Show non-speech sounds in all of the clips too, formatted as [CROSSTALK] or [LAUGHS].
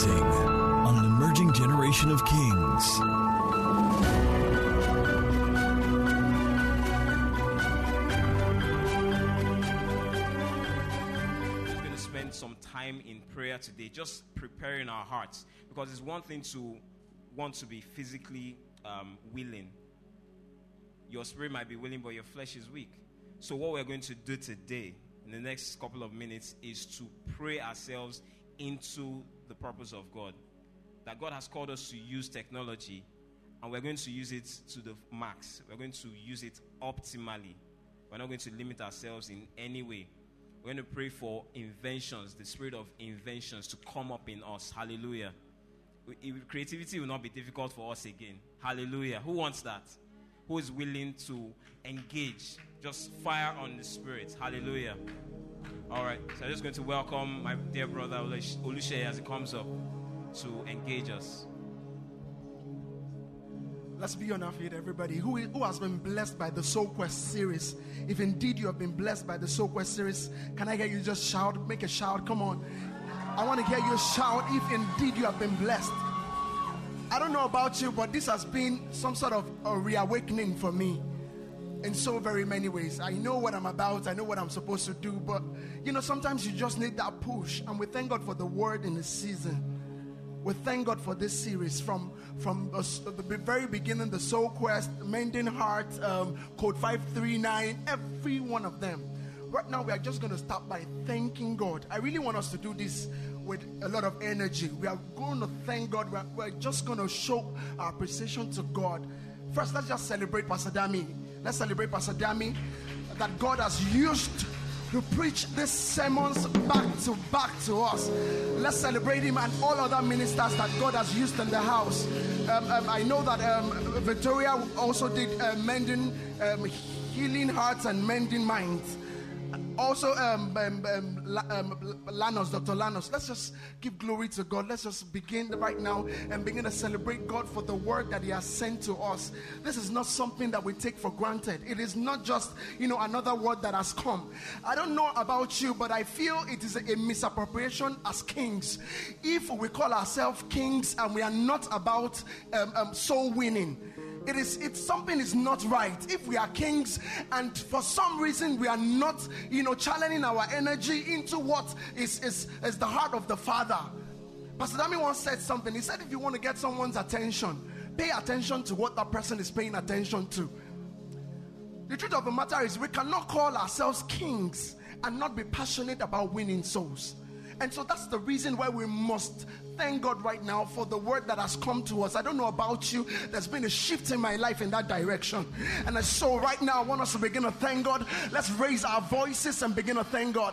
Rising on an emerging generation of kings. We're going to spend some time in prayer today, just preparing our hearts. Because it's one thing to want to be physically um, willing, your spirit might be willing, but your flesh is weak. So, what we're going to do today, in the next couple of minutes, is to pray ourselves into the purpose of God. That God has called us to use technology, and we're going to use it to the max. We're going to use it optimally. We're not going to limit ourselves in any way. We're going to pray for inventions, the spirit of inventions to come up in us. Hallelujah. Creativity will not be difficult for us again. Hallelujah. Who wants that? Who is willing to engage? Just fire on the spirit. Hallelujah. All right. So I'm just going to welcome my dear brother Olush- Olushe as he comes up to engage us. Let's be on our feet, everybody. Who, who has been blessed by the Soul Quest series? If indeed you have been blessed by the Soul Quest series, can I hear you just shout? Make a shout. Come on. I want to hear you shout if indeed you have been blessed. I don't know about you, but this has been some sort of a reawakening for me in so very many ways. I know what I'm about, I know what I'm supposed to do, but you know, sometimes you just need that push. And we thank God for the word in the season. We thank God for this series from from the, the very beginning, the Soul Quest, Mending Heart, um, Code 539, every one of them. Right now, we are just going to start by thanking God. I really want us to do this with a lot of energy. We are going to thank God. We are, we're just going to show our appreciation to God. First, let's just celebrate Pastor Dami. Let's celebrate Pastor Dami that God has used to preach these sermons back to back to us. Let's celebrate him and all other ministers that God has used in the house. Um, um, I know that um, Victoria also did uh, mending, um, healing hearts and mending minds. Also, um, um, um, um, Lanos, Dr. Lanos, let's just give glory to God. Let's just begin right now and begin to celebrate God for the word that He has sent to us. This is not something that we take for granted. It is not just, you know, another word that has come. I don't know about you, but I feel it is a misappropriation as kings. If we call ourselves kings and we are not about um, um, soul winning, it is it's something is not right if we are kings and for some reason we are not you know channeling our energy into what is is, is the heart of the father. Pastor dami once said something. He said if you want to get someone's attention pay attention to what that person is paying attention to. The truth of the matter is we cannot call ourselves kings and not be passionate about winning souls. And so that's the reason why we must thank God right now for the word that has come to us. I don't know about you, there's been a shift in my life in that direction. And so right now, I want us to begin to thank God. Let's raise our voices and begin to thank God.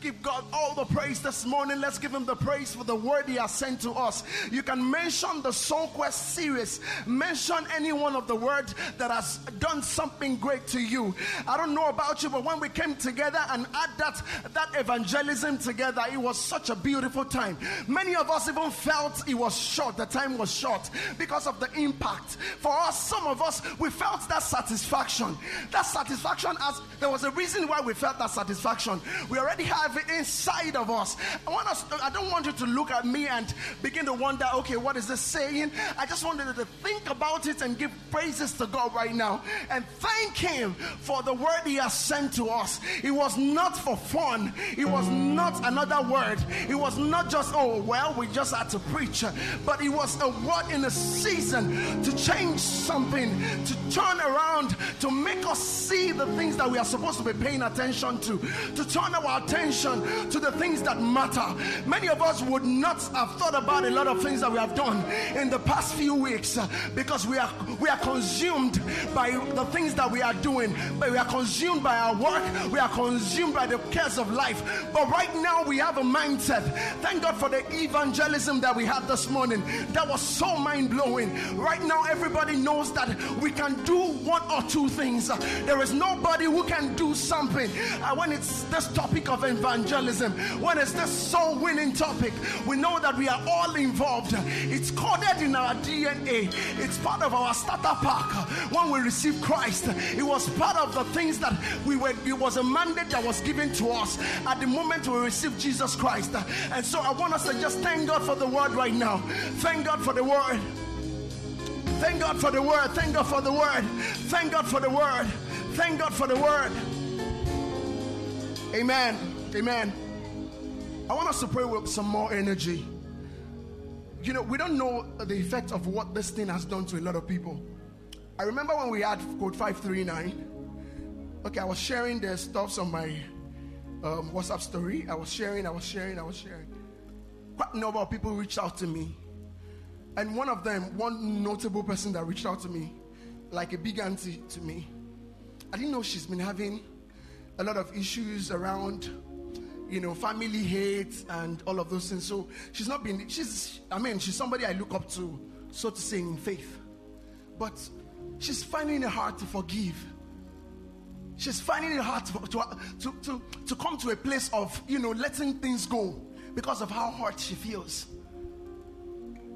Give God all the praise this morning. Let's give Him the praise for the word He has sent to us. You can mention the Soul Quest series, mention any one of the words that has done something great to you. I don't know about you, but when we came together and had that, that evangelism together, it was such a beautiful time. Many of us even felt it was short, the time was short because of the impact. For us, some of us, we felt that satisfaction. That satisfaction, as there was a reason why we felt that satisfaction. We already have it inside of us. I want us, I don't want you to look at me and begin to wonder, okay, what is this saying? I just wanted you to think about it and give praises to God right now and thank Him for the word He has sent to us. It was not for fun, it was not another word. It was not just, oh, well, we just had to preach, but it was a word in a season to change something, to turn around, to make us see the things that we are supposed to be paying attention to, to turn our attention to the things that matter. Many of us would not have thought about a lot of things that we have done in the past few weeks uh, because we are we are consumed by the things that we are doing. But we are consumed by our work. We are consumed by the cares of life. But right now we have a mindset. Thank God for the evangelism that we had this morning. That was so mind blowing. Right now everybody knows that we can do one or two things. There is nobody who can do something. Uh, when it's this topic of environment evangelism, when it's this soul winning topic, we know that we are all involved. It's coded in our DNA, it's part of our starter pack. When we received Christ, it was part of the things that we were, it was a mandate that was given to us at the moment we received Jesus Christ. And so I want us to just thank God for the word right now. Thank God for the word. Thank God for the word. Thank God for the word. Thank God for the word. Thank God for the word. Amen. Amen. I want us to pray with some more energy. You know, we don't know the effect of what this thing has done to a lot of people. I remember when we had code 539. Okay, I was sharing the stuff on my um, WhatsApp story. I was sharing, I was sharing, I was sharing. Quite a number of people reached out to me. And one of them, one notable person that reached out to me, like a big auntie to me, I didn't know she's been having a lot of issues around, you know, family hate and all of those things. So she's not been, she's, I mean, she's somebody I look up to, so to say, in faith. But she's finding it hard to forgive. She's finding it hard to, to, to, to, come to a place of, you know, letting things go because of how hurt she feels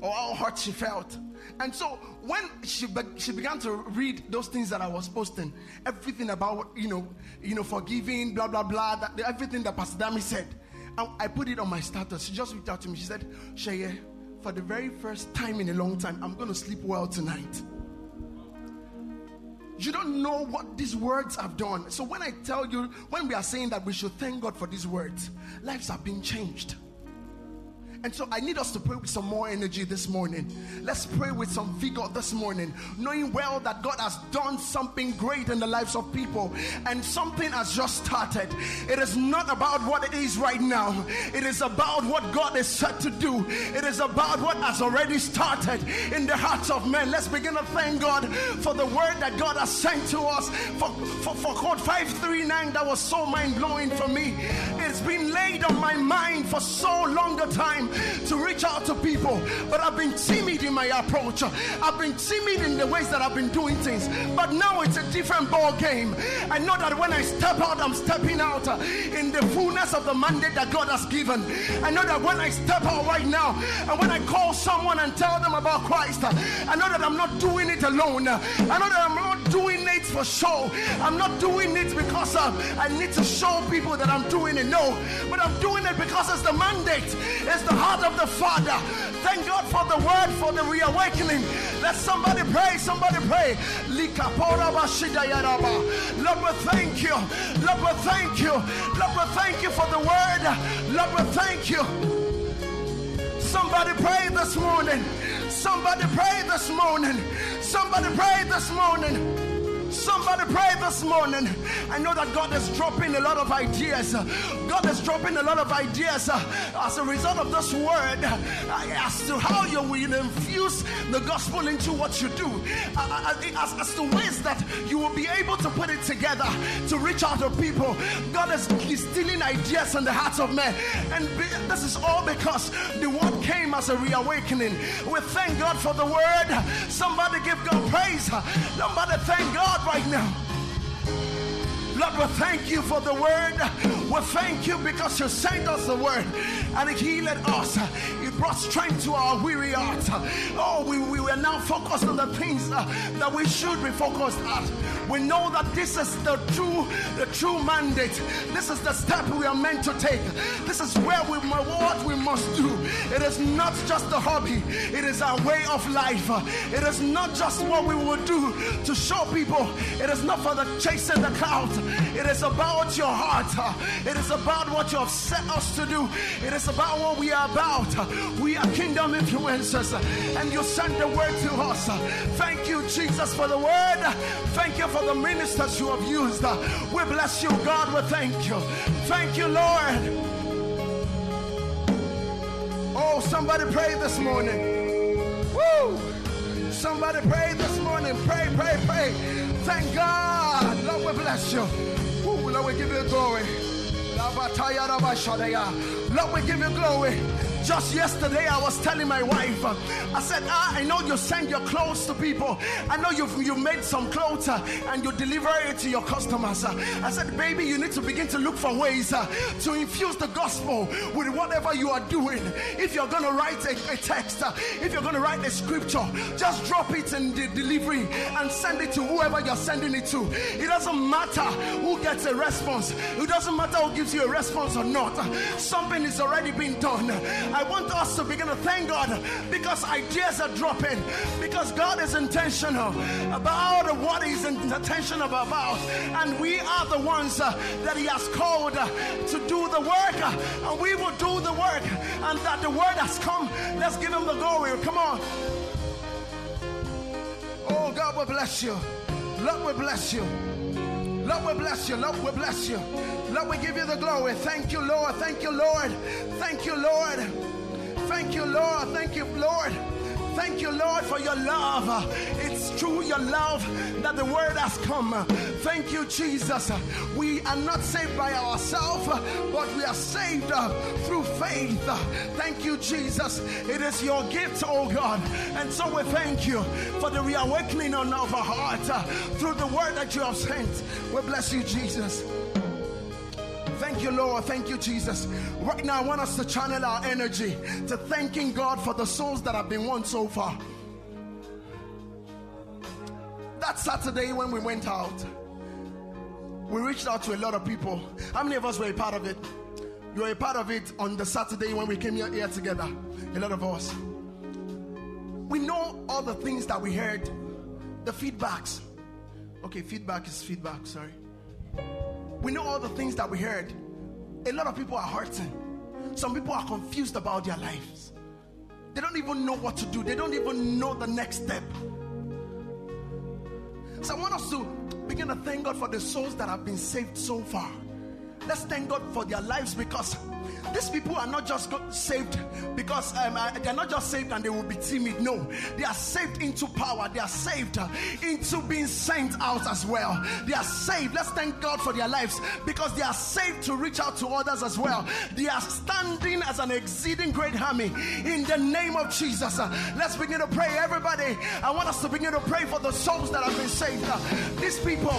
or how hurt she felt. And so when she be- she began to read those things that I was posting, everything about you know you know forgiving, blah blah blah, that everything that Pastor Dami said, I, I put it on my status. She just reached out to me. She said, "Sheye, for the very first time in a long time, I'm going to sleep well tonight." You don't know what these words have done. So when I tell you, when we are saying that we should thank God for these words, lives have been changed. And so I need us to pray with some more energy this morning. Let's pray with some vigor this morning, knowing well that God has done something great in the lives of people and something has just started. It is not about what it is right now, it is about what God is set to do. It is about what has already started in the hearts of men. Let's begin to thank God for the word that God has sent to us for, for, for code 539 that was so mind blowing for me. It's been laid on my mind for so long a time to reach out to people, but I've been timid in my approach. I've been timid in the ways that I've been doing things, but now it's a different ball game. I know that when I step out, I'm stepping out uh, in the fullness of the mandate that God has given. I know that when I step out right now, and when I call someone and tell them about Christ, uh, I know that I'm not doing it alone. I know that I'm not doing it for show. I'm not doing it because uh, I need to show people that I'm doing it. No, but I'm doing it because it's the mandate. It's the heart of the Father. Thank God for the word, for the reawakening. Let somebody pray, somebody pray. Lord, we thank you. Lord, we thank you. Lord, we thank you for the word. Lord, we thank you. Somebody pray this morning. Somebody pray this morning. Somebody pray this morning. Somebody pray this morning. I know that God is dropping a lot of ideas. God is dropping a lot of ideas as a result of this word as to how you will infuse the gospel into what you do, as, as to ways that you will be able to put it together to reach out to people. God is stealing ideas in the hearts of men, and this is all because the word came as a reawakening. We thank God for the word. Somebody give God praise. Somebody thank God right now. Lord, we thank you for the word. We thank you because you sent us the word and it healed us. It brought strength to our weary hearts. Oh, we, we are now focused on the things that we should be focused on. We know that this is the true, the true mandate. This is the step we are meant to take. This is where we what we must do. It is not just a hobby. It is our way of life. It is not just what we will do to show people. It is not for the chasing the clouds. It is about your heart. Uh, it is about what you have set us to do. It is about what we are about. We are kingdom influencers, uh, and you sent the word to us. Uh, thank you, Jesus, for the word. Thank you for the ministers you have used. We bless you, God. We thank you. Thank you, Lord. Oh, somebody pray this morning. Woo! Somebody pray this morning. Pray, pray, pray. Thank God. Lord, we bless you. Ooh, Lord, we give you glory. Lord, we give you glory. Just yesterday, I was telling my wife, uh, I said, ah, I know you send your clothes to people. I know you've you made some clothes uh, and you deliver it to your customers. Uh. I said, baby, you need to begin to look for ways to infuse the gospel with whatever you are doing. If you're going to write a, a text, if you're going to write a scripture, just drop it in the delivery and send it to whoever you're sending it to. It doesn't matter who gets a response. It doesn't matter who gives you a response or not. Something is already being done. I want us to begin to thank God because ideas are dropping, because God is intentional about what He's intentional about, and we are the ones uh, that He has called uh, to do the work, uh, and we will do the work, and that the word has come. Let's give Him the glory. Come on. Oh, God will bless you. Lord will bless you. Lord will bless you. Lord will bless you. Lord, we give you the glory. Thank you, Lord. Thank you, Lord. Thank you, Lord. Thank you, Lord. Thank you, Lord. Thank you, Lord, for your love. It's through your love that the word has come. Thank you, Jesus. We are not saved by ourselves, but we are saved through faith. Thank you, Jesus. It is your gift, oh God. And so we thank you for the reawakening of our heart through the word that you have sent. We bless you, Jesus. Thank you, Lord. Thank you, Jesus. Right now, I want us to channel our energy to thanking God for the souls that have been won so far. That Saturday, when we went out, we reached out to a lot of people. How many of us were a part of it? You were a part of it on the Saturday when we came here, here together. A lot of us. We know all the things that we heard, the feedbacks. Okay, feedback is feedback, sorry. We know all the things that we heard. A lot of people are hurting. Some people are confused about their lives. They don't even know what to do, they don't even know the next step. So I want us to begin to thank God for the souls that have been saved so far. Let's thank God for their lives because these people are not just saved because um, uh, they're not just saved and they will be timid. No, they are saved into power. They are saved uh, into being sent out as well. They are saved. Let's thank God for their lives because they are saved to reach out to others as well. They are standing as an exceeding great army in the name of Jesus. Uh, let's begin to pray, everybody. I want us to begin to pray for the souls that have been saved. These people,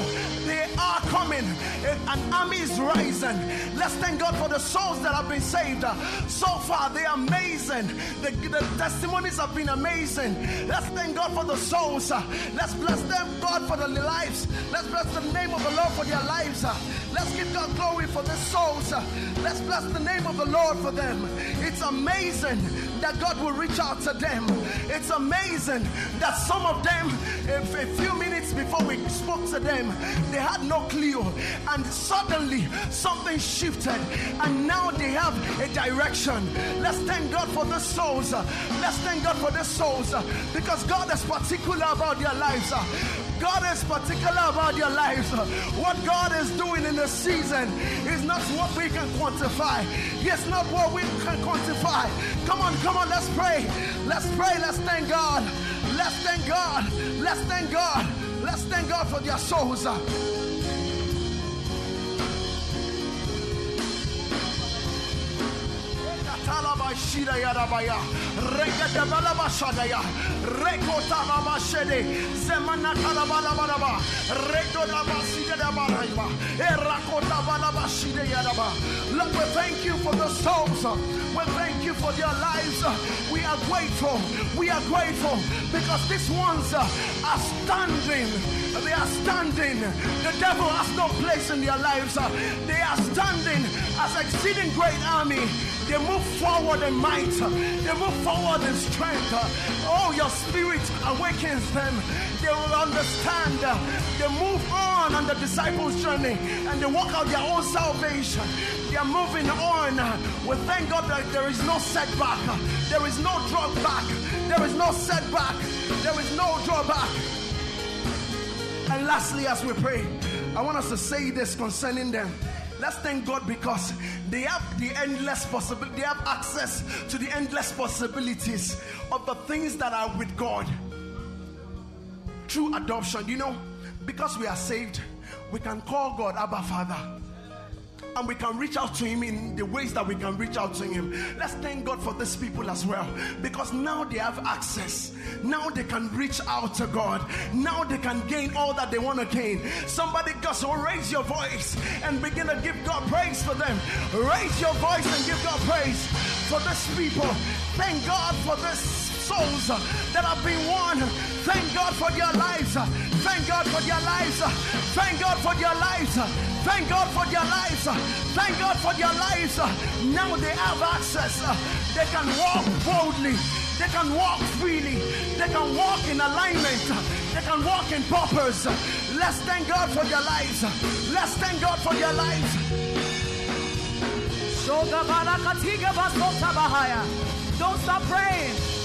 they are coming. An army is rising. Let's thank God for the souls that have been saved. So far, they are amazing. The, the testimonies have been amazing. Let's thank God for the souls. Let's bless them, God, for their lives. Let's bless the name of the Lord for their lives. Uh, let's give God glory for the souls. Uh, let's bless the name of the Lord for them. It's amazing that God will reach out to them. It's amazing that some of them, if a few minutes before we spoke to them, they had no clue. And suddenly something shifted. And now they have a direction. Let's thank God for the souls. Let's thank God for the souls because God is particular about their lives. God is particular about your lives. What God is doing in the season is not what we can quantify. It's not what we can quantify. Come on, come on, let's pray. Let's pray. Let's thank God. Let's thank God. Let's thank God. Let's thank God for their souls. Lord, we thank you for the souls. We thank you for their lives. We are grateful. We are grateful because these ones are standing. They are standing. The devil has no place in their lives. They are standing as exceeding great army. They move forward in might. They move forward in strength. Oh, your spirit awakens them. They will understand. They move on on the disciples' journey and they walk out their own salvation. They are moving on. We thank God that there is no setback. There is no drawback. There is no setback. There is no drawback. And lastly, as we pray, I want us to say this concerning them. Let's thank God because they have the endless possibility, they have access to the endless possibilities of the things that are with God through adoption. You know, because we are saved, we can call God Abba Father. And we can reach out to Him in the ways that we can reach out to Him. Let's thank God for these people as well because now they have access. Now they can reach out to God. Now they can gain all that they want to gain. Somebody just oh, raise your voice and begin to give God praise for them. Raise your voice and give God praise for these people. Thank God for this souls that have been won. Thank God for their lives. Thank God for their lives. Thank God for their lives. Thank God for their lives. Thank God for their lives. Now they have access. They can walk boldly. They can walk freely. They can walk in alignment. They can walk in purpose. Let's thank God for their lives. Let's thank God for their lives. Don't stop praying.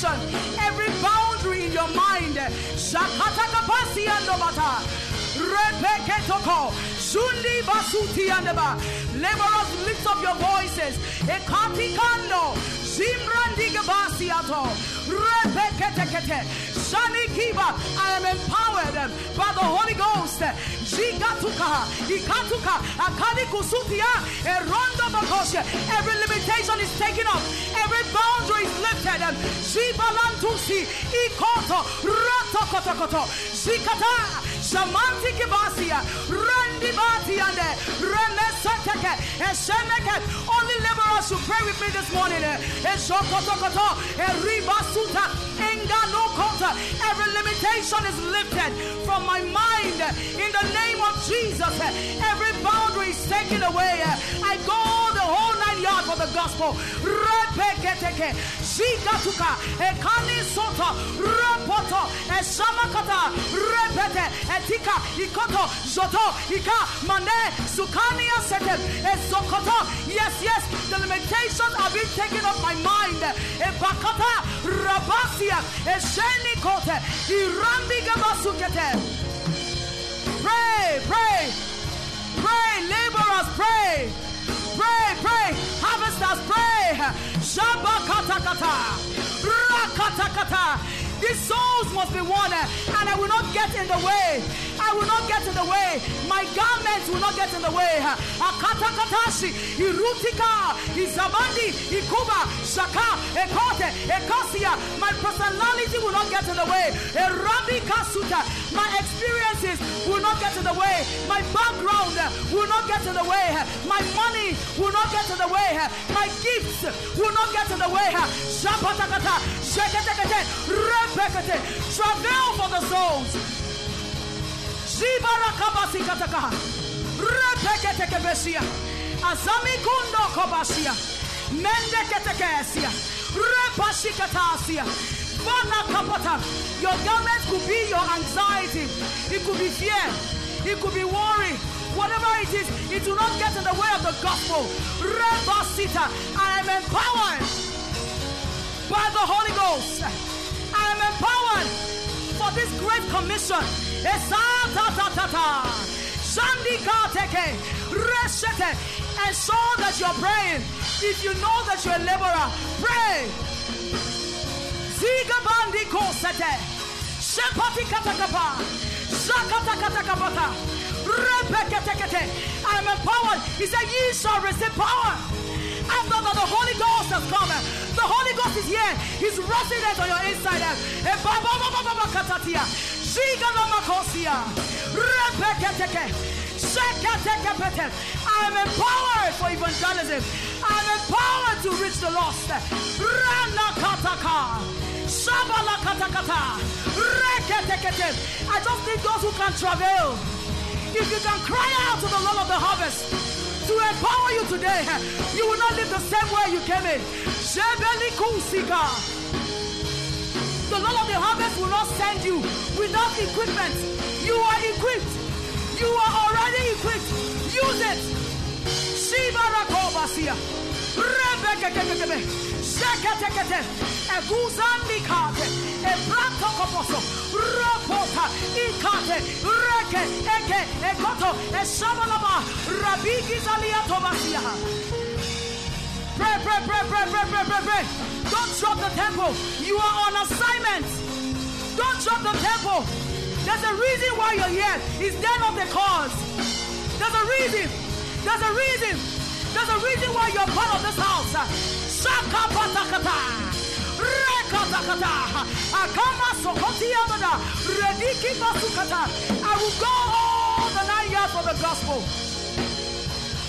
every boundary in your mind. Shakata kapasi andobata. Repeketoko. Shundi basuti andaba. Laborers, lift up your voices. Ekati kando. Zimrandi gabasiato. Repeketekete. Shani Kiba. I am empowered by the Holy Ghost. Every limitation is taken off. Every boundary is lifted. Shamanti kibasia. Randi batiande. Renesateke. Esheneke. Only laborers should pray with me this morning. Eshokotokoto. Eribasuta. Every limitation is lifted from my mind. In the name of Jesus. Every boundary is taken away. I go the whole nine yards for the gospel. Zigatuka. Ekani sota. Repoto. Eshamakata. Repete. Etika. Ikoto. Zoto. Ika. Mane. Esokoto. Yes, yes. The limitations are being taken off my mind. Rabasia. Esheni kote. Irambi gabasukete. Pray, pray. Pray, laborers, pray. Pray, pray. Harvesters, pray. Shabakatakata. Rakatakata. These souls must be won, and I will not get in the way. I will not get in the way. My garments will not get in the way. Akatakatashi, Irutika, Izabandi, Ikuba, Shaka, Ekote, Ekosia. My personality will not get in the way. Erabi Kasuta. My experiences will not get in the way. My background will not get in the way. My money will not get in the way. My gifts will not get in the way. Shapatakata, Shekatekate, Repekate. Travail for the souls. Shibarakabasi kataka. Repeketekebesia. Azami kundo kobasia. Mendeketekesia. Repashikatasia. Bana kapata. Your garment could be your anxiety. It could be fear. It could be worry. Whatever it is, it will not get in the way of the gospel. I am empowered by the Holy Ghost. I am empowered for this great commission. And show that you're praying. If you know that you're a laborer, pray. Zigabandi kosete, Shepati katakapa, Shakatakatakapata, Repeketekete. I am empowered. He said, Ye shall receive power. After that, the Holy Ghost has come. The Holy Ghost is here. He's resident on your inside. Eh, I am empowered for evangelism. I am empowered to reach the lost. I just need those who can travel. If you can cry out to the Lord of the harvest, to empower you today. You will not live the same way you came in. The Lord of the harvest will not send you without equipment. You are equipped. You are already equipped. Use it. Shiba Rakobasia. Pray, pray, pray, pray, pray, pray, pray, pray. Don't drop the tempo. You are on assignment. Don't drop the tempo. There's a reason why you're here. It's not the cause. There's a reason. There's a reason. There's a reason why you're part of this house. Shaka patakata. Rekatakata. Akama sokoti yamada. Rediki basukata. I will go all the nine years for the gospel.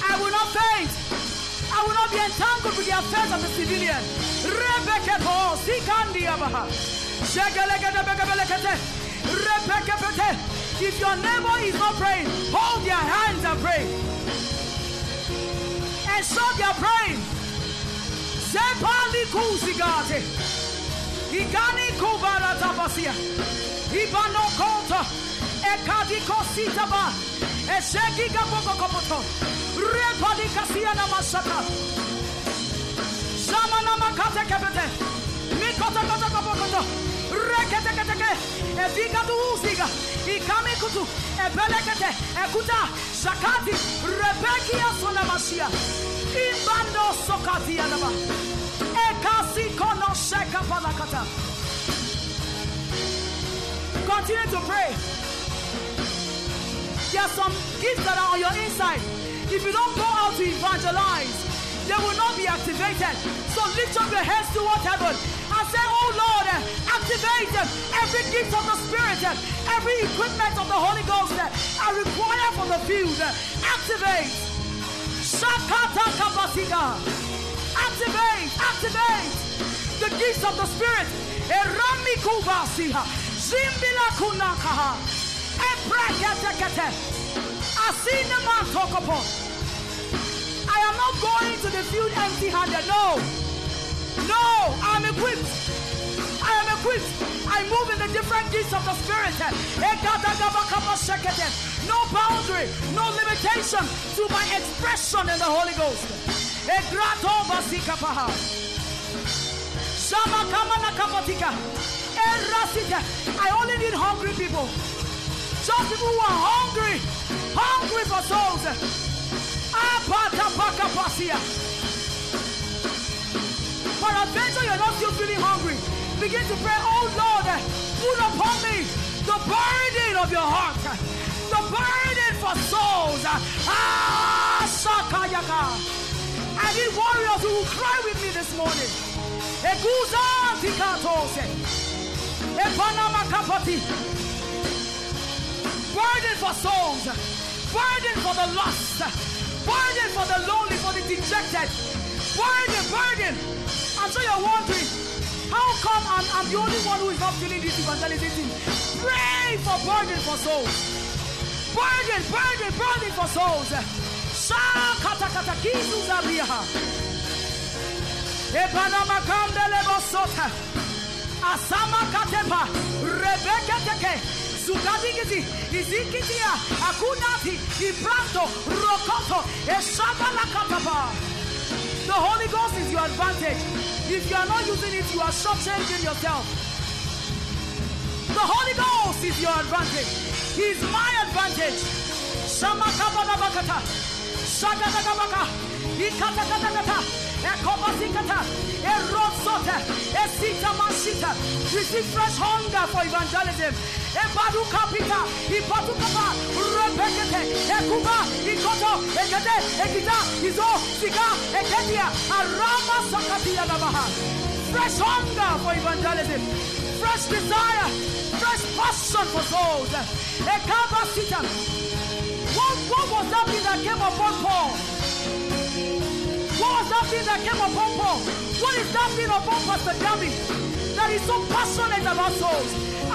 I will not faint. I will not be entangled with the affairs of the civilian. Rebecca Paul, Sikandi Abaha. If your neighbor is not praying, hold their hands and pray. And show their praying. Sepali Kuzigate. Igani Kubara Tabasia. Ibano Kota. Ekadi Kositaba. Esheki Gabokopoto. Repadi Kasiana Masaka. Shamana Makate Kabete. Mikota Kota Kabokoto. Rekete Keteke. Eviga Duziga. Ikami Kutu. Ebelekete. Ekuta. Shakati. Rebekia Sonamasia. Imbando Sokati Anaba. Ekasi Kono Sheka Palakata. Continue to pray. There are some gifts that are on your inside. If you don't go out to evangelize, they will not be activated. So lift up your hands towards heaven and say, Oh Lord, activate every gift of the Spirit, every equipment of the Holy Ghost I require for the field. Activate. Shakata kapasiga. Activate, activate the gifts of the Spirit. Erami kubasiha. Zimbila kunakaha. Epreketekete. Asina mantokopo. I am not going to the field empty handed. No. No, I'm equipped. I am equipped. I move in the different gifts of the Spirit. No boundary, no limitation to my expression in the Holy Ghost. I only need hungry people. Just people who are hungry, hungry for souls. Peradventure, you're not still feeling hungry. Begin to pray, oh Lord, put upon me the burden of your heart, the burden for souls. Ah, Sakayaka. I need warriors who will cry with me this morning. Eguza tikatose. Epanama kapati. Burden for souls. Burden for the lost. Burden for the lonely, for the dejected. Burden, burden. I'm sure you're wondering, how come I'm, I'm the only one who is not feeling this evangelism thing? Pray for burden for souls. Burden, burden, burden for souls. Shakatakata kizu zariha. Epanama kamdele bosota. Asama katepa. Rebecca teke. Zugadigiti, Izikitia, Akunati, Ibranto, Rokoto, Eshabala Katapa. The Holy Ghost is your advantage. If you are not using it, you are shortchanging yourself. The Holy Ghost is your advantage. He is my advantage. Shamakabakata. Shagadagabaka. Ikatakata. Ekobasikata. Erosota. Esita Mashita. Receive fresh hunger for evangelism. Ebadu kapita. Ipatukapa. Repekete. Ekuba. Ikoto. Ekete. Ekita. Izo. Sika. Eketia. Arama Sakatia Nabaha. Fresh hunger for evangelism. Fresh desire. Fresh passion for souls. Ekabasita. What, what was that thing that came upon Paul? What was that thing that came upon Paul? What is that thing upon Pastor Gabby that is so passionate about souls,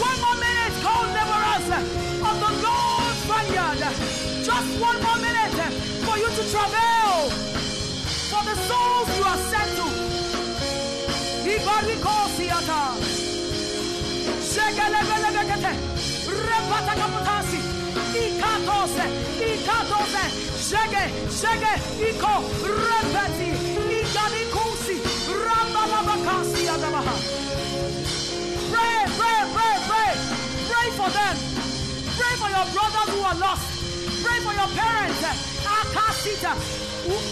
One more minute. Call laborers of the Lord's vineyard. Just one more minute for you to travel for the souls you are sent to. Repatakapatasi. Ikatose. Ikatose. Shege. Shege. Iko. Repeti. Ikanikusi. Rambalabakasi adabaha. Pray, pray, pray, pray. Pray for them. Pray for your brothers who are lost. Pray for your parents. Akasita. Who-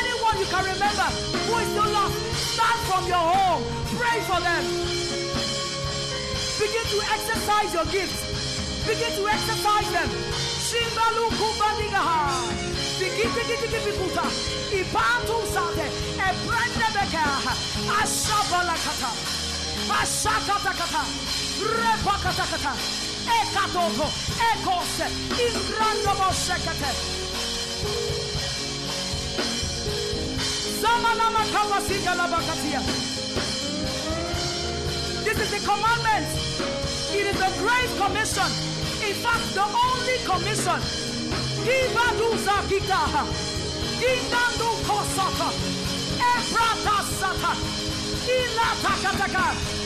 Anyone you can remember who is still lost, start from your home. Pray for them. Begin to exercise your gifts. Begin to exercise them. Shimbalu get to Ipatu sate. Ebrende beka. Ashabalakata. This is the commandment. It is the great commission. In fact, the only commission. Ibaduza gitaha. Indandu kosata. Ebrata sata. Ilatakataka.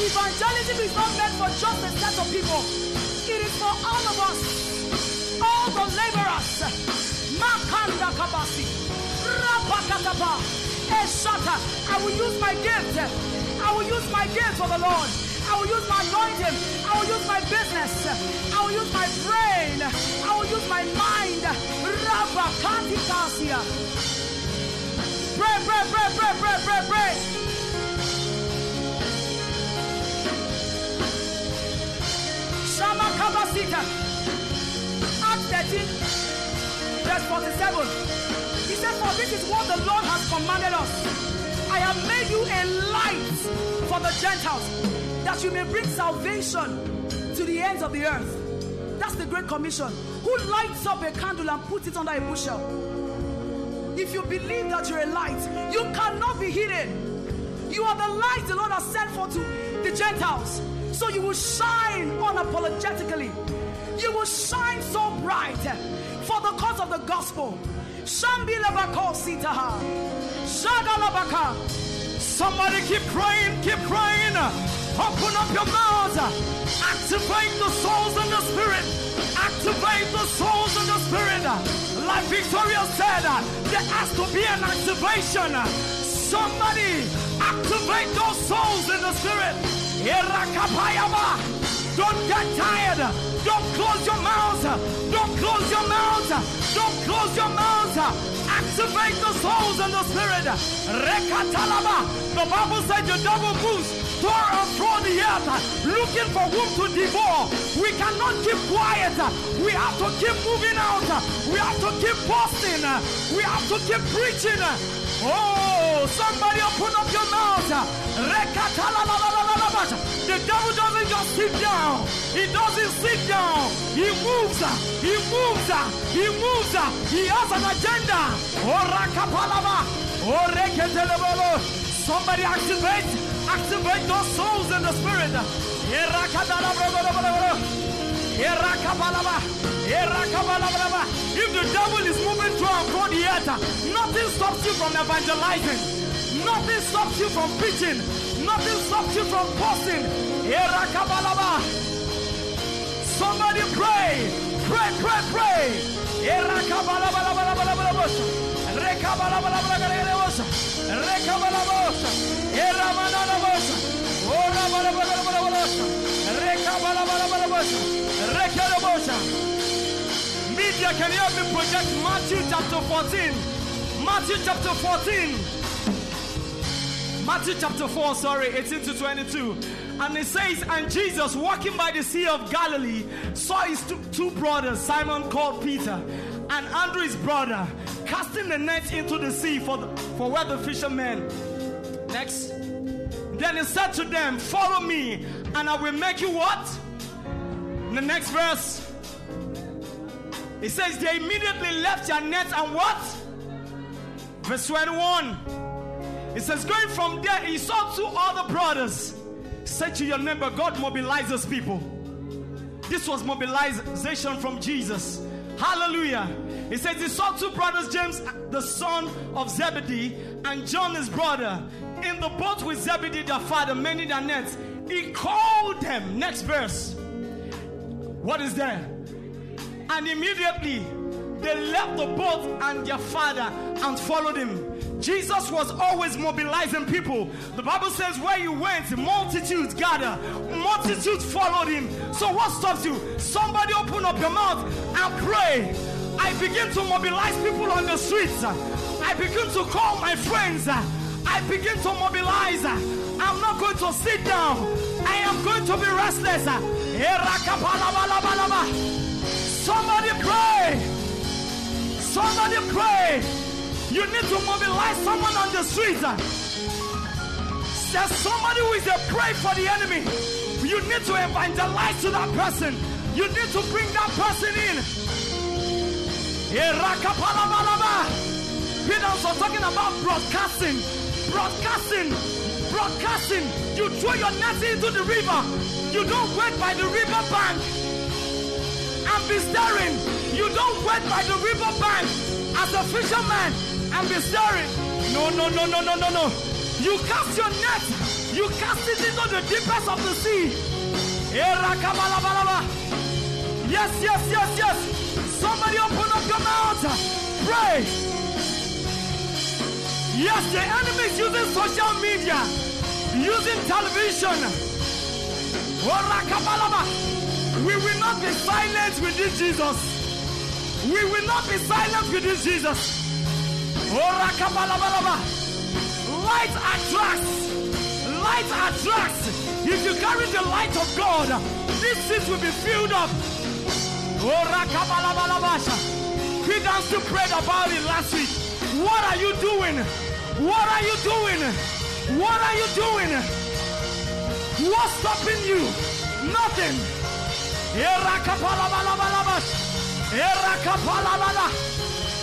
Evangelism is not meant for just a set of people. It is for all of us. All the laborers. Makanda kabasi. Rapakatapa. Eshata. I will use my gift. I will use my gift for the Lord. I will use my anointing. I will use my business. I will use my brain. I will use my mind. Rabakati kasia. Pray, pray, pray, pray, pray, pray, pray. Acts 13, verse 47. He said, For this is what the Lord has commanded us. I have made you a light for the Gentiles, that you may bring salvation to the ends of the earth. That's the Great Commission. Who lights up a candle and puts it under a bushel? If you believe that you're a light, you cannot be hidden. You are the light the Lord has sent for to the Gentiles. So you will shine unapologetically. You will shine so bright for the cause of the gospel. Somebody keep praying, keep praying. Open up your mouth. Activate the souls and the spirit. Activate the souls and the spirit. Like Victoria said, there has to be an activation. Somebody activate those souls in the spirit. Don't get tired. Don't close your mouth. Don't close your mouth. Don't close your mouth. Activate the souls and the spirit. Rekatalaba. The Bible said the double moves to and fro the earth looking for whom to devour. We cannot keep quiet. We have to keep moving out. We have to keep posting. We have to keep preaching. Oh, somebody open up your mouth. Rekatalalalalalabasha. The devil doesn't just sit down. He doesn't sit down. He moves. He moves. He moves. He has an agenda. Somebody activate. Activate those souls in the spirit. If the devil is moving through and through the earth, nothing stops you from evangelizing. Nothing stops you from preaching. Nothing stops you from posting. Somebody pray. Pray, pray, pray. Media, can you help me project Matthew chapter 14? Matthew chapter 14. Matthew chapter 4, sorry, 18 to 22. And it says, And Jesus, walking by the Sea of Galilee, saw his two, two brothers, Simon called Peter, and Andrew his brother, casting the net into the sea for, the, for where the fishermen. Next. Then he said to them, Follow me, and I will make you what? In The next verse. It says, They immediately left their net and what? Verse 21. It says, going from there, he saw two other brothers. Say to your neighbor, God mobilizes people. This was mobilization from Jesus. Hallelujah. He says he saw two brothers, James, the son of Zebedee, and John, his brother, in the boat with Zebedee, their father, many their nets. He called them. Next verse. What is there? And immediately they left the boat and their father and followed him. Jesus was always mobilizing people. The Bible says, where you went, multitudes gather, multitudes followed him. So, what stops you? Somebody open up your mouth and pray. I begin to mobilize people on the streets. I begin to call my friends. I begin to mobilize. I'm not going to sit down. I am going to be restless. Somebody pray. Somebody pray. You need to mobilize someone on the streets. Ah. There's somebody who is a prey for the enemy. You need to evangelize to that person. You need to bring that person in. Peter was talking about broadcasting. Broadcasting. Broadcasting. You throw your net into the river. You don't wait by the river bank and be staring. You don't wait by the river bank as a fisherman and be staring. No, no, no, no, no, no, no. You cast your net. You cast it into the deepest of the sea. Yes, yes, yes, yes. Somebody open up your mouth. Pray. Yes, the enemy is using social media, using television. We will not be silent with this Jesus. We will not be silent with this Jesus. Light attracts. Light attracts. If you carry the light of God, this seat will be filled up. We danced to pray about it last week. What are you doing? What are you doing? What are you doing? What's stopping you? Nothing.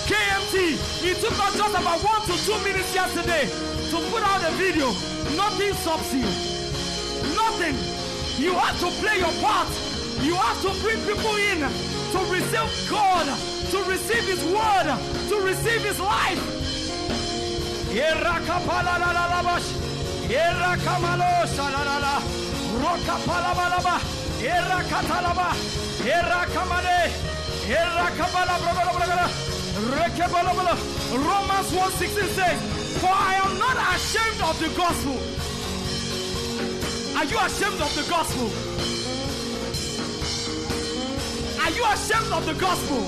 KMT, it took us just about one to two minutes yesterday to put out a video. Nothing stops you. Nothing. You have to play your part. You have to bring people in to receive God, to receive His word, to receive His life. Romans 1:16 says, For I am not ashamed of the gospel. Are you ashamed of the gospel? Are you ashamed of the gospel?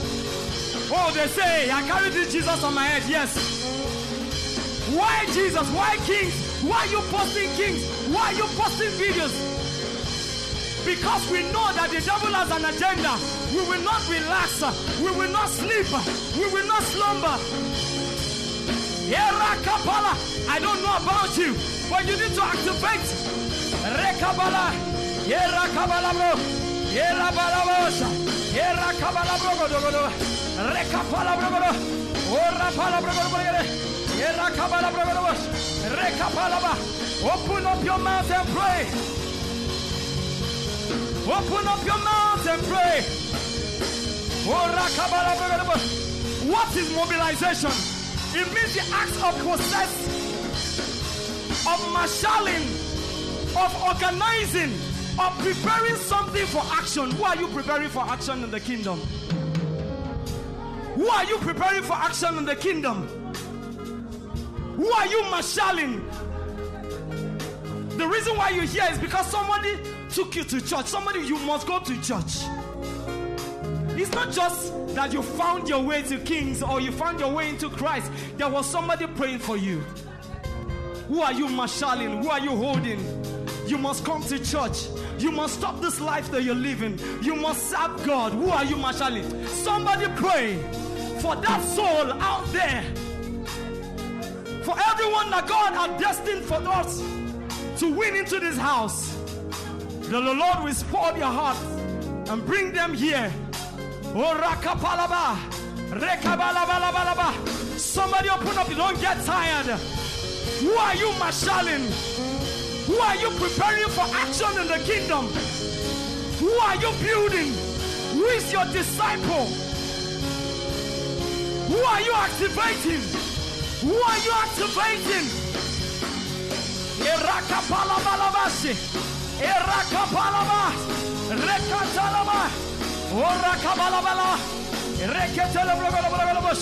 Oh, they say, I carry this Jesus on my head. Yes. Why Jesus? Why kings? Why you posting kings? Why you posting videos? Because we know that the devil has an agenda. We will not relax. We will not sleep. We will not slumber. I don't know about you, but you need to activate. Rekabala. Bro. Bro. Bro. Bro. Bro. Open up your mouth and pray. Open up your mouth and pray. Oh, what is mobilization? It means the act of process, of marshalling, of organizing, of preparing something for action. Who are you preparing for action in the kingdom? Who are you preparing for action in the kingdom? Who are you marshalling? The reason why you're here is because somebody took you to church. Somebody, you must go to church. It's not just that you found your way to kings or you found your way into Christ. There was somebody praying for you. Who are you marshalling? Who are you holding? You must come to church. You must stop this life that you're living. You must serve God. Who are you marshalling? Somebody pray for that soul out there. For everyone that God has destined for us to win into this house. The Lord will spoil your heart and bring them here. Oh, rakapalaba. Rekabalabalaba. Somebody open up. You don't get tired. Who are you marshalling? Who are you preparing for action in the kingdom? Who are you building? Who is your disciple? Who are you activating? Who are you activating? Erakapalaba. Rekatalaba. Orakabalabala. Reketelebrogelobrogelobos.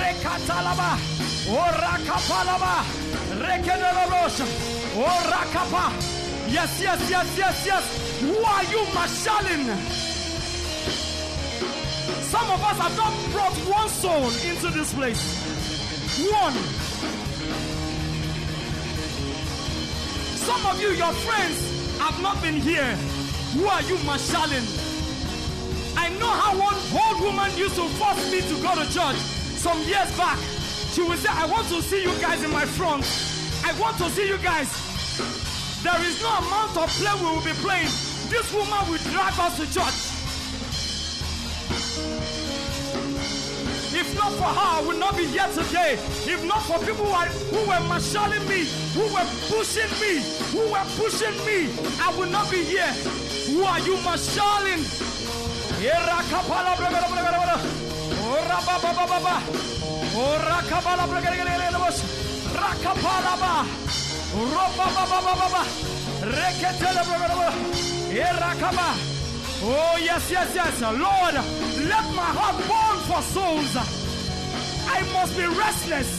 Rekatalaba. Orakapalaba. Rekedelobros. Orakapa. Yes, yes, yes, yes, yes. Who are you marshalling? Some of us have not brought one soul into this place. One. Some of you, your friends, have not been here. Who are you marshalling? I know how one old woman used to force me to go to church some years back. She would say, I want to see you guys in my front. I want to see you guys. There is no amount of play we will be playing. This woman will drive us to church. Not for her, I would not be here today. If not for people who, are, who were marshalling me, who were pushing me, who were pushing me, I would not be here. Who are you marshalling? Erakapala bragara bragara bragara. Ora ba ba ba ba ba. Ora kapala bragara bragara bragara. Rakapala ba. Roba ba ba ba ba ba. Reketele. Erakaba. Oh, yes, yes, yes. Lord, let my heart burn for souls. I must be restless.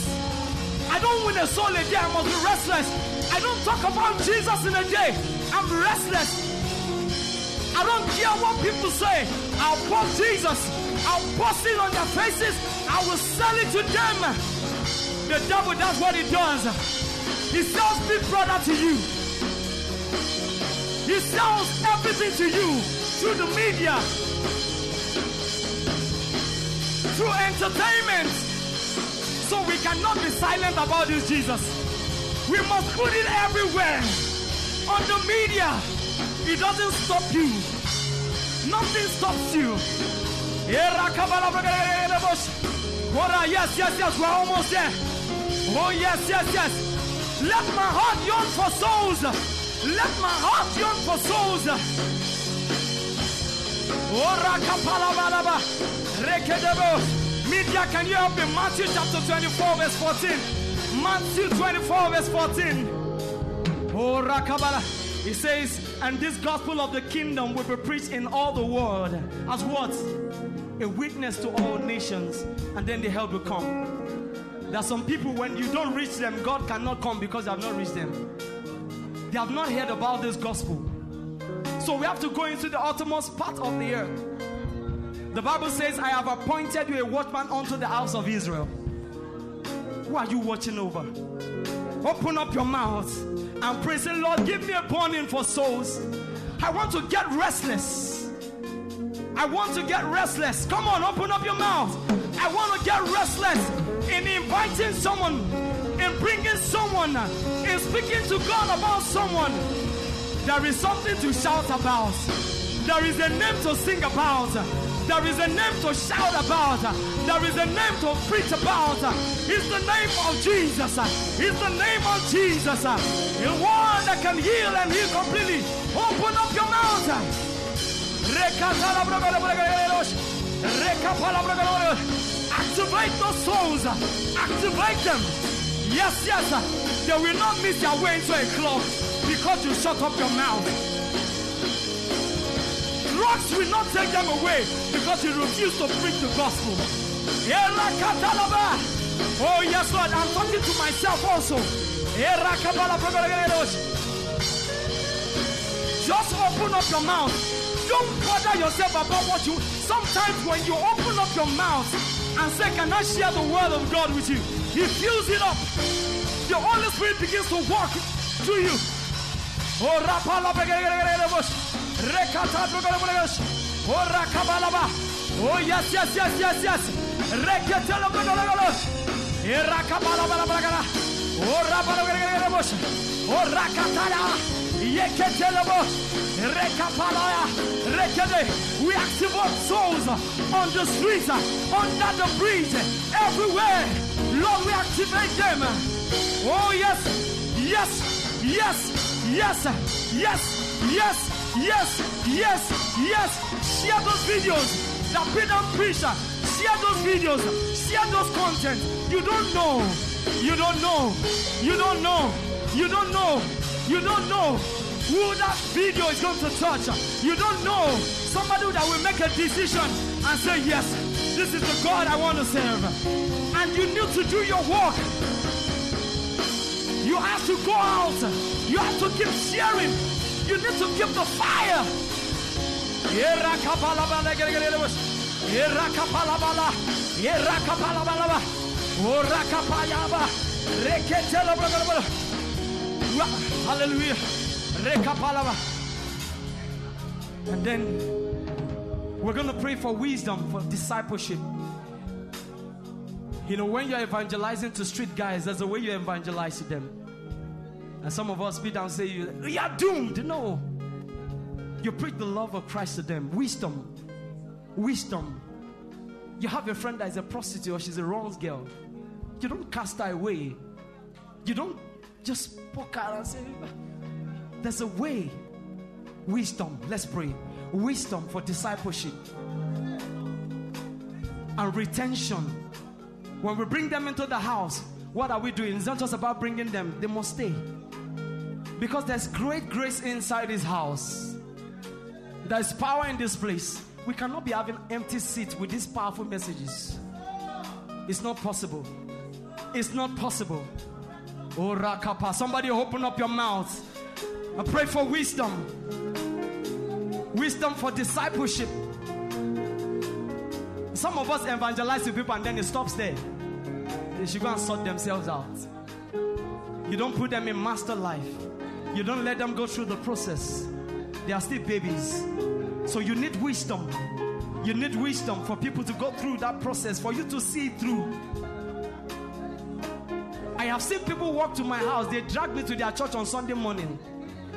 I don't win a soul a day. I must be restless. I don't talk about Jesus in a day. I'm restless. I don't care what people say. I'll post Jesus. I'll post it on their faces. I will sell it to them. The devil does what he does. He sells big brother to you. He sells everything to you through the media, through entertainment. So we cannot be silent about this Jesus. We must put it everywhere. On the media, it doesn't stop you. Nothing stops you. Yes, yes, yes, we're almost there. Oh, yes, yes, yes. Let my heart yearn for souls. Let my heart yearn for souls. Ora kapalabalaba. Rekedebo. Media, can you help me? Matthew chapter 24, verse 14. Matthew 24, verse 14. Ora kabala. He says, and this gospel of the kingdom will be preached in all the world as what? A witness to all nations, and then the help will come. There are some people, when you don't reach them, God cannot come because they have not reached them. They have not heard about this gospel. So we have to go into the uttermost part of the earth. The Bible says, I have appointed you a watchman unto the house of Israel. Who are you watching over? Open up your mouth and pray, say, Lord, give me a burning for souls. I want to get restless. I want to get restless. Come on, open up your mouth. I want to get restless in inviting someone, in bringing someone, in speaking to God about someone. There is something to shout about. There is a name to sing about. There is a name to shout about. There is a name to preach about. It's the name of Jesus. It's the name of Jesus. The one that can heal and heal completely. Open up your mouth. Activate those souls. Activate them. Yes, yes. They will not miss their way into a club because you shut up your mouth. Drugs will not take them away because you refuse to preach the gospel. Oh, yes, Lord. I'm talking to myself also. Just open up your mouth. Don't bother yourself about what you. Sometimes when you open up your mouth and say, Can I share the word of God with you? He fills it up. The Holy Spirit begins to walk through you. Oh, Oh, yes, yes, yes, yes, yes. Oh, rakatala. Yeketelebo. Rekapalaya. Rekede. We activate souls on the streets, under the bridge, everywhere. Lord, we activate them. Oh, yes, yes, yes, yes, yes, yes, yes, yes, yes. Yes. Share those videos that Peter preached. Share those videos. Share those content. You don't know. You don't know. You don't know. You don't know. You don't know who that video is going to touch. You don't know somebody that will make a decision and say, Yes, this is the God I want to serve. And you need to do your work. You have to go out. You have to keep sharing. You need to keep the fire. Hallelujah. And then we're going to pray for wisdom for discipleship. You know, when you're evangelizing to street guys, there's a way you evangelize to them. And some of us be down and say, You are doomed. No. You preach the love of Christ to them. Wisdom. Wisdom. You have a friend that is a prostitute or she's a wrong girl. You don't cast her away. You don't just poke her and say, There's a way. Wisdom. Let's pray. Wisdom for discipleship and retention. When we bring them into the house, what are we doing? It's not just about bringing them, they must stay. Because there's great grace inside this house, there's power in this place. We cannot be having empty seats with these powerful messages. It's not possible. It's not possible. Oh, Rakapa. Somebody open up your mouth. I pray for wisdom. Wisdom for discipleship. Some of us evangelize to people and then it stops there. They should go and sort themselves out. You don't put them in master life. You don't let them go through the process. They are still babies. So you need wisdom. You need wisdom for people to go through that process, for you to see through. I have seen people walk to my house. They dragged me to their church on Sunday morning.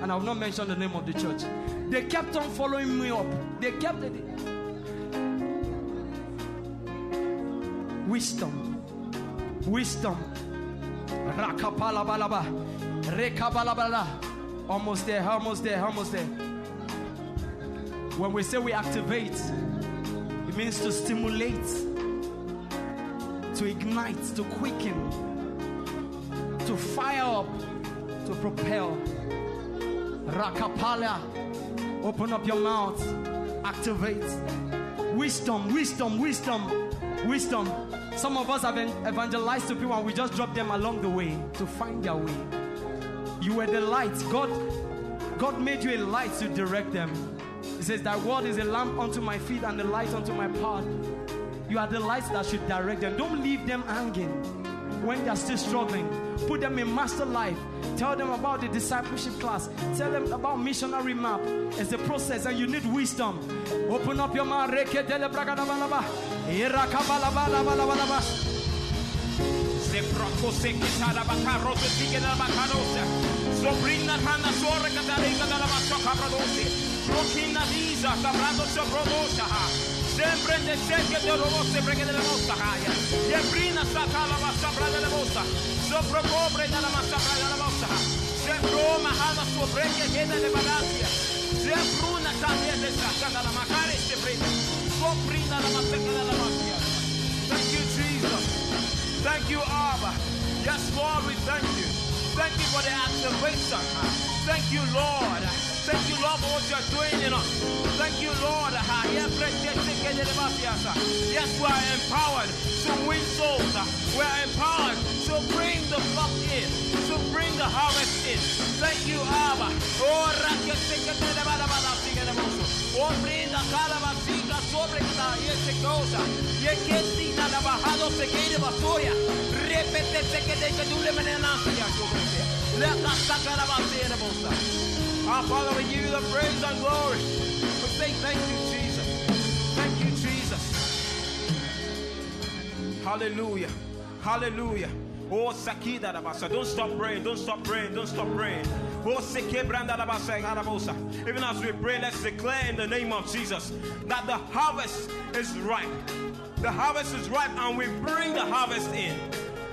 And I will not mention the name of the church. They kept on following me up. They kept. Wisdom. Wisdom. Almost there, almost there, almost there. When we say we activate, it means to stimulate, to ignite, to quicken, to fire up, to propel. Rakapala. Open up your mouth. Activate. Wisdom, wisdom, wisdom, wisdom. Some of us have evangelized to people and we just drop them along the way to find their way. You were the light. God, God made you a light to direct them. He says, That word is a lamp unto my feet and a light unto my path. You are the lights that should direct them. Don't leave them hanging when they're still struggling. Put them in master life. Tell them about the discipleship class. Tell them about missionary map. It's a process and you need wisdom. Open up your mouth. Zebrako seke tarabakaro zeke nabakarosa. Sobrina tana sore kadarika darabasho kabradosi. Rokina disa kabrado soprodosa. Ah. Sempre de seke de robose breke de la mosta haya. Ah, Yebrina satala masabra de la mosta. Sopro pobre de la masabra de la mosta. Zebro mahana sobreke hene de balasia. Zebruna tania de sakana la makare sebrina. Sobrina la masabra de la mosta. Thank you, Jesus. Thank you, Abba. Yes, Lord, we thank you. Thank you for the activation. Thank you, Lord. Thank you, Lord, for what you're doing in us. Thank you, Lord. Yes, we are empowered to win souls. We are empowered to bring the flock in, to bring the harvest in. Thank you, Abba. Oh, Oh, brinda cada vasija sobre esta cosa. Y es que basoya. Repete se que de que la. Our Father, we give you the praise and glory. We say thank you, Jesus. Thank you, Jesus. Hallelujah. Hallelujah. Oh, Sakida Rabasa. Don't stop praying. Don't stop praying. Don't stop praying. Oh. Even as we pray, let's declare in the name of Jesus that the harvest is ripe. The harvest is ripe, and we bring the harvest in.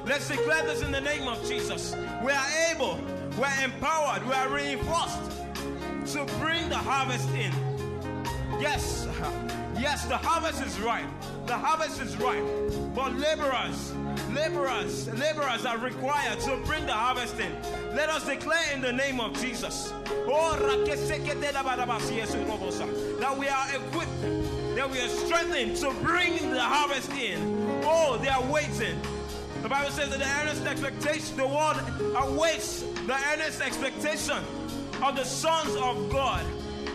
Let's declare this in the name of Jesus. We are able, we are empowered, we are reinforced to bring the harvest in. Yes, [LAUGHS] yes, the harvest is ripe. The harvest is ripe. But laborers, laborers, laborers are required to bring the harvest in. Let us declare in the name of Jesus. Oh, that we are equipped, that we are strengthened to bring the harvest in. Oh, they are waiting. The Bible says that the earnest expectation, the world awaits the earnest expectation of the sons of God.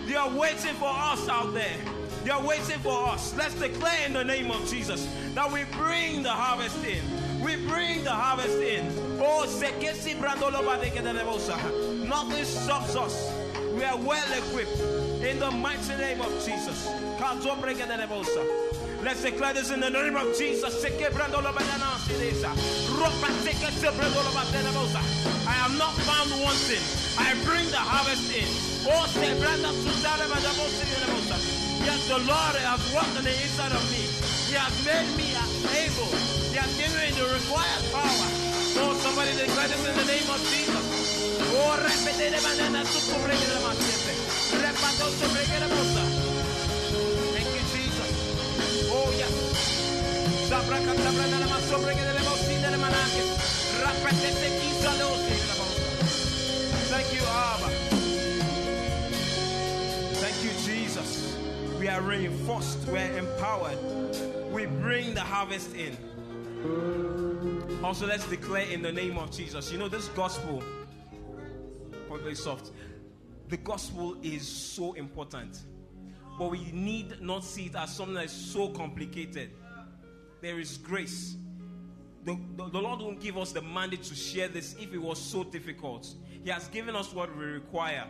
They are waiting for us out there. They are waiting for us. Let's declare in the name of Jesus that we bring the harvest in. We bring the harvest in. Oh, nothing stops us. We are well equipped in the mighty name of Jesus. Let's declare this in the name of Jesus. I am not found wanting. I bring the harvest in. Oh, Yes, the Lord has worked on the inside of me. He has made me able. He has given me the required power. Oh, somebody declare this in the name of Jesus. Oh, repete de masiete. Repato sobre que la moza. Thank you, Abba. Thank you, Jesus. We are reinforced, we are empowered. We bring the harvest in. Also, let's declare in the name of Jesus. You know, this gospel, very soft. The gospel is so important, but we need not see it as something that is so complicated. There is grace. The, the, the Lord won't give us the mandate to share this if it was so difficult. He has given us what we require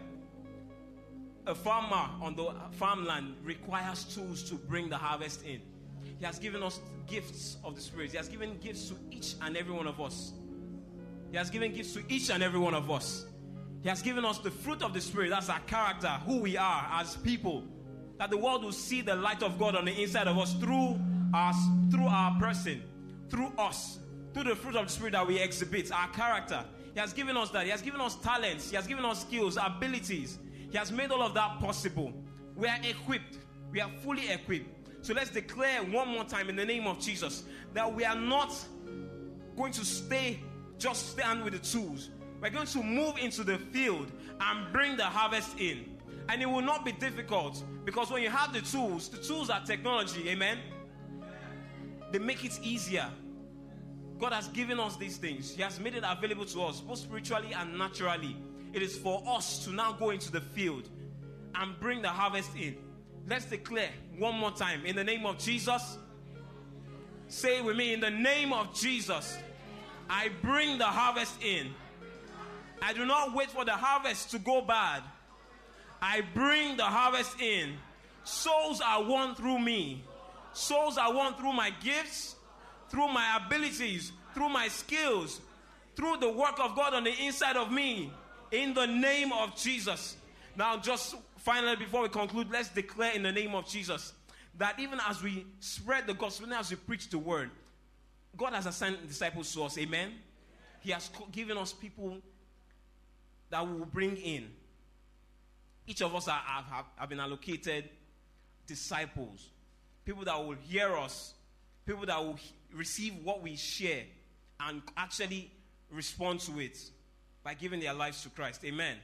a farmer on the farmland requires tools to bring the harvest in. He has given us gifts of the Spirit. He has given gifts to each and every one of us. He has given gifts to each and every one of us. He has given us the fruit of the Spirit. That's our character, who we are as people. That the world will see the light of God on the inside of us through us, through our person, through us, through the fruit of the Spirit that we exhibit, our character. He has given us that. He has given us talents. He has given us skills, abilities. He has made all of that possible. We are equipped. We are fully equipped. So let's declare one more time in the name of Jesus that we are not going to stay, just stand with the tools. We're going to move into the field and bring the harvest in. And it will not be difficult because when you have the tools, the tools are technology, amen? They make it easier. God has given us these things, He has made it available to us, both spiritually and naturally. It is for us to now go into the field and bring the harvest in. Let's declare one more time in the name of Jesus. Say with me in the name of Jesus. I bring the harvest in. I do not wait for the harvest to go bad. I bring the harvest in. Souls are won through me. Souls are won through my gifts, through my abilities, through my skills, through the work of God on the inside of me in the name of Jesus. Now, just finally, before we conclude, let's declare in the name of Jesus that even as we spread the gospel, as we preach the word, God has assigned disciples to us. Amen. He has given us people that will bring in. Each of us are, have, have been allocated disciples, people that will hear us, people that will receive what we share and actually respond to it by giving their lives to Christ. Amen.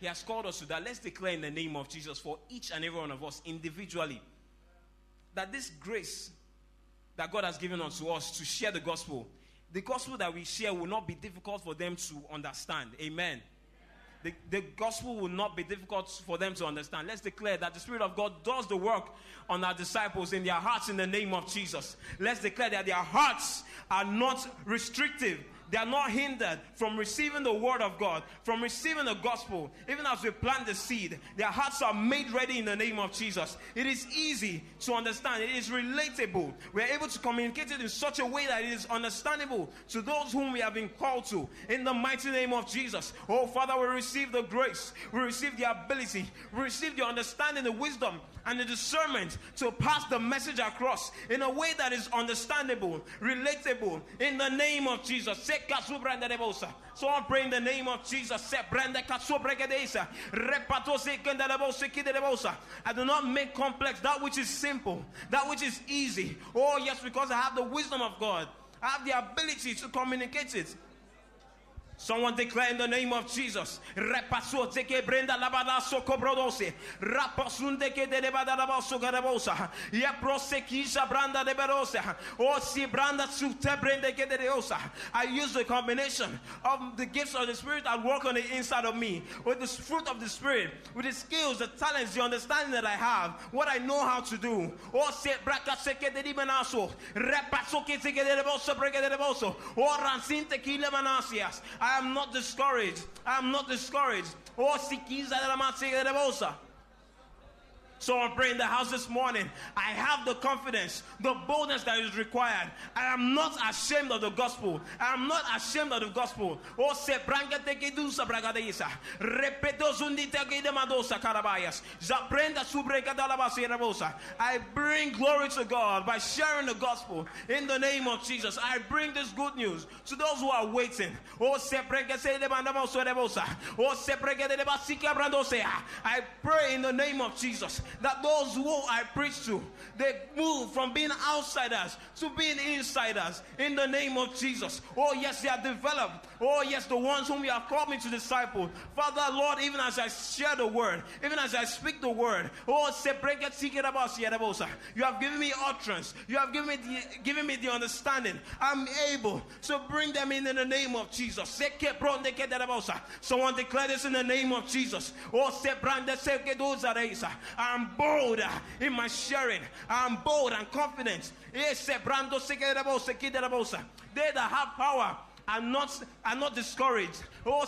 He has called us to that. Let's declare in the name of Jesus for each and every one of us individually that this grace that God has given unto us to share the gospel, the gospel that we share will not be difficult for them to understand. Amen. The, the gospel will not be difficult for them to understand. Let's declare that the Spirit of God does the work on our disciples in their hearts in the name of Jesus. Let's declare that their hearts are not restrictive they are not hindered from receiving the word of God, from receiving the gospel. Even as we plant the seed, their hearts are made ready in the name of Jesus. It is easy to understand, it is relatable. We are able to communicate it in such a way that it is understandable to those whom we have been called to. In the mighty name of Jesus. Oh, Father, we receive the grace, we receive the ability, we receive the understanding, the wisdom, and the discernment to pass the message across in a way that is understandable, relatable, in the name of Jesus. So I pray in the name of Jesus. I do not make complex that which is simple, that which is easy. Oh, yes, because I have the wisdom of God. I have the ability to communicate it. Someone declare in the name of Jesus. I use the combination of the gifts of the Spirit that work on the inside of me. With the fruit of the Spirit. With the skills, the talents, the understanding that I have. What I know how to do. O. I am not discouraged. I am not discouraged. Oh. So I pray in the house this morning. I have the confidence, the boldness that is required. I am not ashamed of the gospel. I am not ashamed of the gospel. Oh, se branca te que dusa braga de isa. Repeto zundi te que de madosa carabayas. Zaprenda subreka da la bosa. I bring glory to God by sharing the gospel in the name of Jesus. I bring this good news to those who are waiting. Oh, se branca se de bandamos de bosa. Oh, se branca de basika brandosea. I pray in the name of Jesus that those who I preach to, they move from being outsiders to being insiders in the name of Jesus. Oh, yes, they are developed. Oh, yes, the ones whom you have called me to disciple. Father, Lord, even as I share the word, even as I speak the word, oh, you have given me utterance. You have given me the, given me the understanding. I'm able to bring them in in the name of Jesus. Someone declare this in the name of Jesus. Oh, I'm bold in my sharing. I'm bold and confident. They that have power are not, are not discouraged. Oh,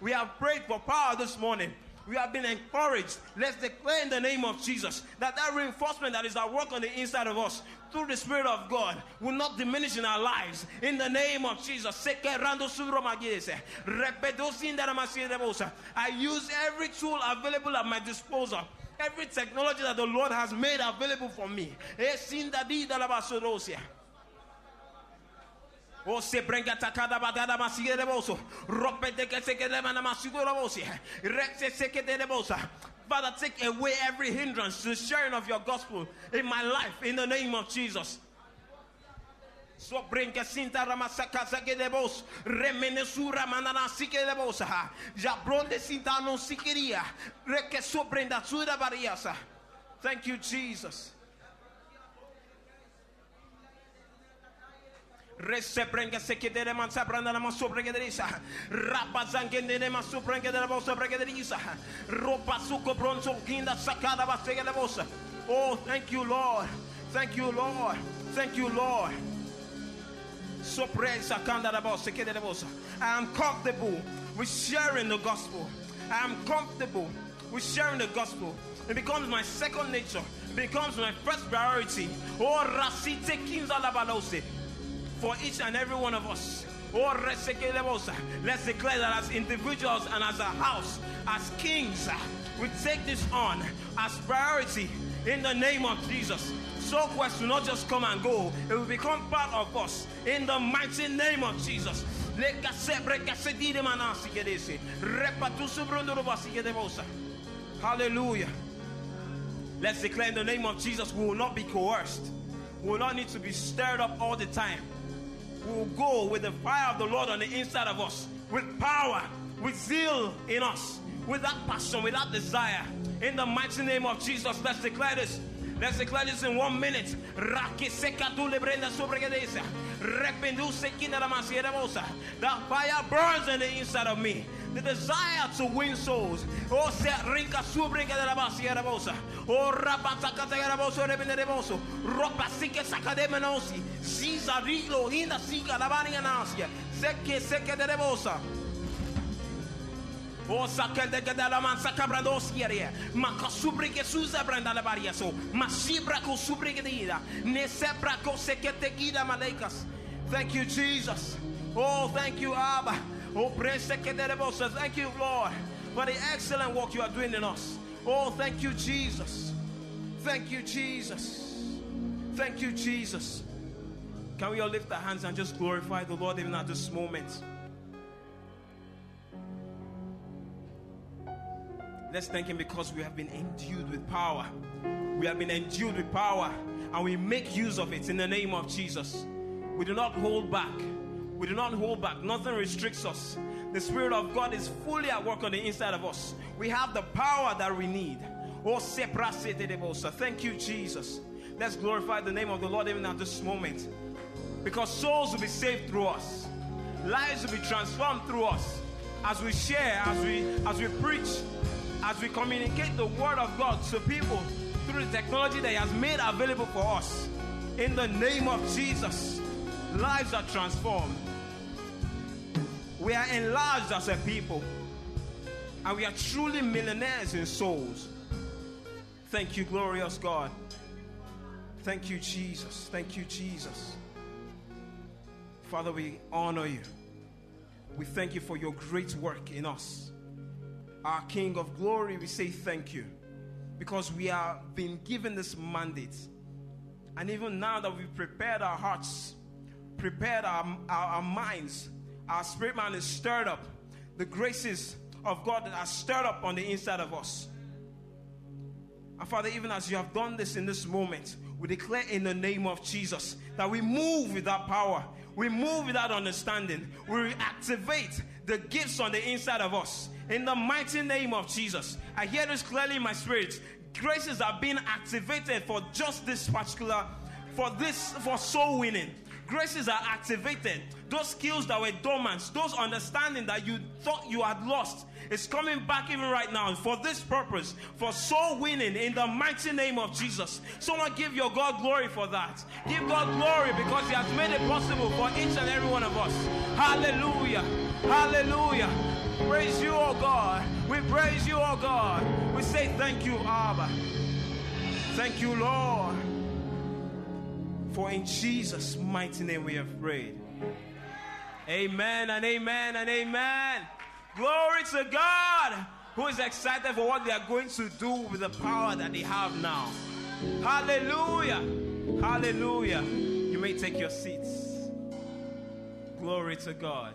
we have prayed for power this morning. We have been encouraged. Let's declare in the name of Jesus that that reinforcement that is at work on the inside of us through the Spirit of God will not diminish in our lives. In the name of Jesus. I use every tool available at my disposal every technology that the Lord has made available for me. Eh, o se brenga takada badada masige de boso. Rope de que se mana masigo de bosi. Rexe se que de bosa. Father, take away every hindrance to the sharing of your gospel in my life in the name of Jesus. So brinca sinta ramasaka sake de bos. Remene sura manana sike de bosa. Ja bronde sinta non sikeria. Reke so brenda sura variasa. Thank you, Jesus. Rese prenga se que dere man sabranda na maso prenga de isa. Rapa zange ne maso prenga de la bosa prenga de isa. Ropa suko bronzo kinda sakada basega de bosa. Oh, thank you, Lord. Thank you, Lord. Thank you, Lord. I am comfortable with sharing the gospel. I am comfortable with sharing the gospel. It becomes my second nature. It becomes my first priority. Oh, for each and every one of us. Oh, let's declare that as individuals and as a house, as kings, we take this on as priority in the name of Jesus. So quest will not just come and go, it will become part of us in the mighty name of Jesus. Hallelujah. Let's declare in the name of Jesus we will not be coerced. We will not need to be stirred up all the time We will go with the fire of the Lord on the inside of us, with power, with zeal in us, with that passion, with that desire. In the mighty name of Jesus, let's declare this. Let's declare this in one minute. the fire burns in the inside of me. the desire to win souls. Oh, se rinca oh, de la base de la bosa. Oh, rapataka de la bosa de la bosa. Ropa sike sakademenosi. Ziza rilo hina sika la bani anasia. Seke seke de la bosa. O sakel de la man sakabrando sieria. Ma kasubri que suza branda la varia so. Ma sibra ko subri que dida. Ne sepra ko sekete gida malaikas. Thank you, Jesus. Oh, thank you, Abba. Oh, praise the Thank you, Lord, for the excellent work you are doing in us. Oh, thank you, Jesus. Thank you, Jesus. Thank you, Jesus. Can we all lift our hands and just glorify the Lord even at this moment? Let's thank Him because we have been endued with power. We have been endued with power and we make use of it in the name of Jesus. We do not hold back. We do not hold back. Nothing restricts us. The Spirit of God is fully at work on the inside of us. We have the power that we need. Oh, thank you, Jesus. Let's glorify the name of the Lord even at this moment. Because souls will be saved through us. Lives will be transformed through us. As we share, as we as we preach, as we communicate the word of God to people through the technology that He has made available for us. In the name of Jesus, lives are transformed. We are enlarged as a people, and we are truly millionaires in souls. Thank you, glorious God. Thank you, Jesus. Thank you, Jesus. Father, we honor you. We thank you for your great work in us our King of glory, we say thank you because we are being given this mandate. And even now that we've prepared our hearts, prepared our, our, our minds, our spirit man is stirred up. The graces of God that are stirred up on the inside of us. And Father, even as you have done this in this moment, we declare in the name of Jesus that we move with that power, we move with that understanding, we activate the gifts on the inside of us in the mighty name of Jesus. I hear this clearly in my spirit. Graces are being activated for just this particular, for this, for soul winning. Graces are activated. Those skills that were dormant, those understanding that you thought you had lost, is coming back even right now for this purpose, for soul winning in the mighty name of Jesus. Someone give your God glory for that. Give God glory because He has made it possible for each and every one of us. Hallelujah. Hallelujah. Praise you, oh God. We praise you, oh God. We say thank you, Abba. Thank you, Lord. For in Jesus' mighty name we have prayed. Amen and amen and amen. Glory to God who is excited for what they are going to do with the power that they have now. Hallelujah. Hallelujah. You may take your seats. Glory to God.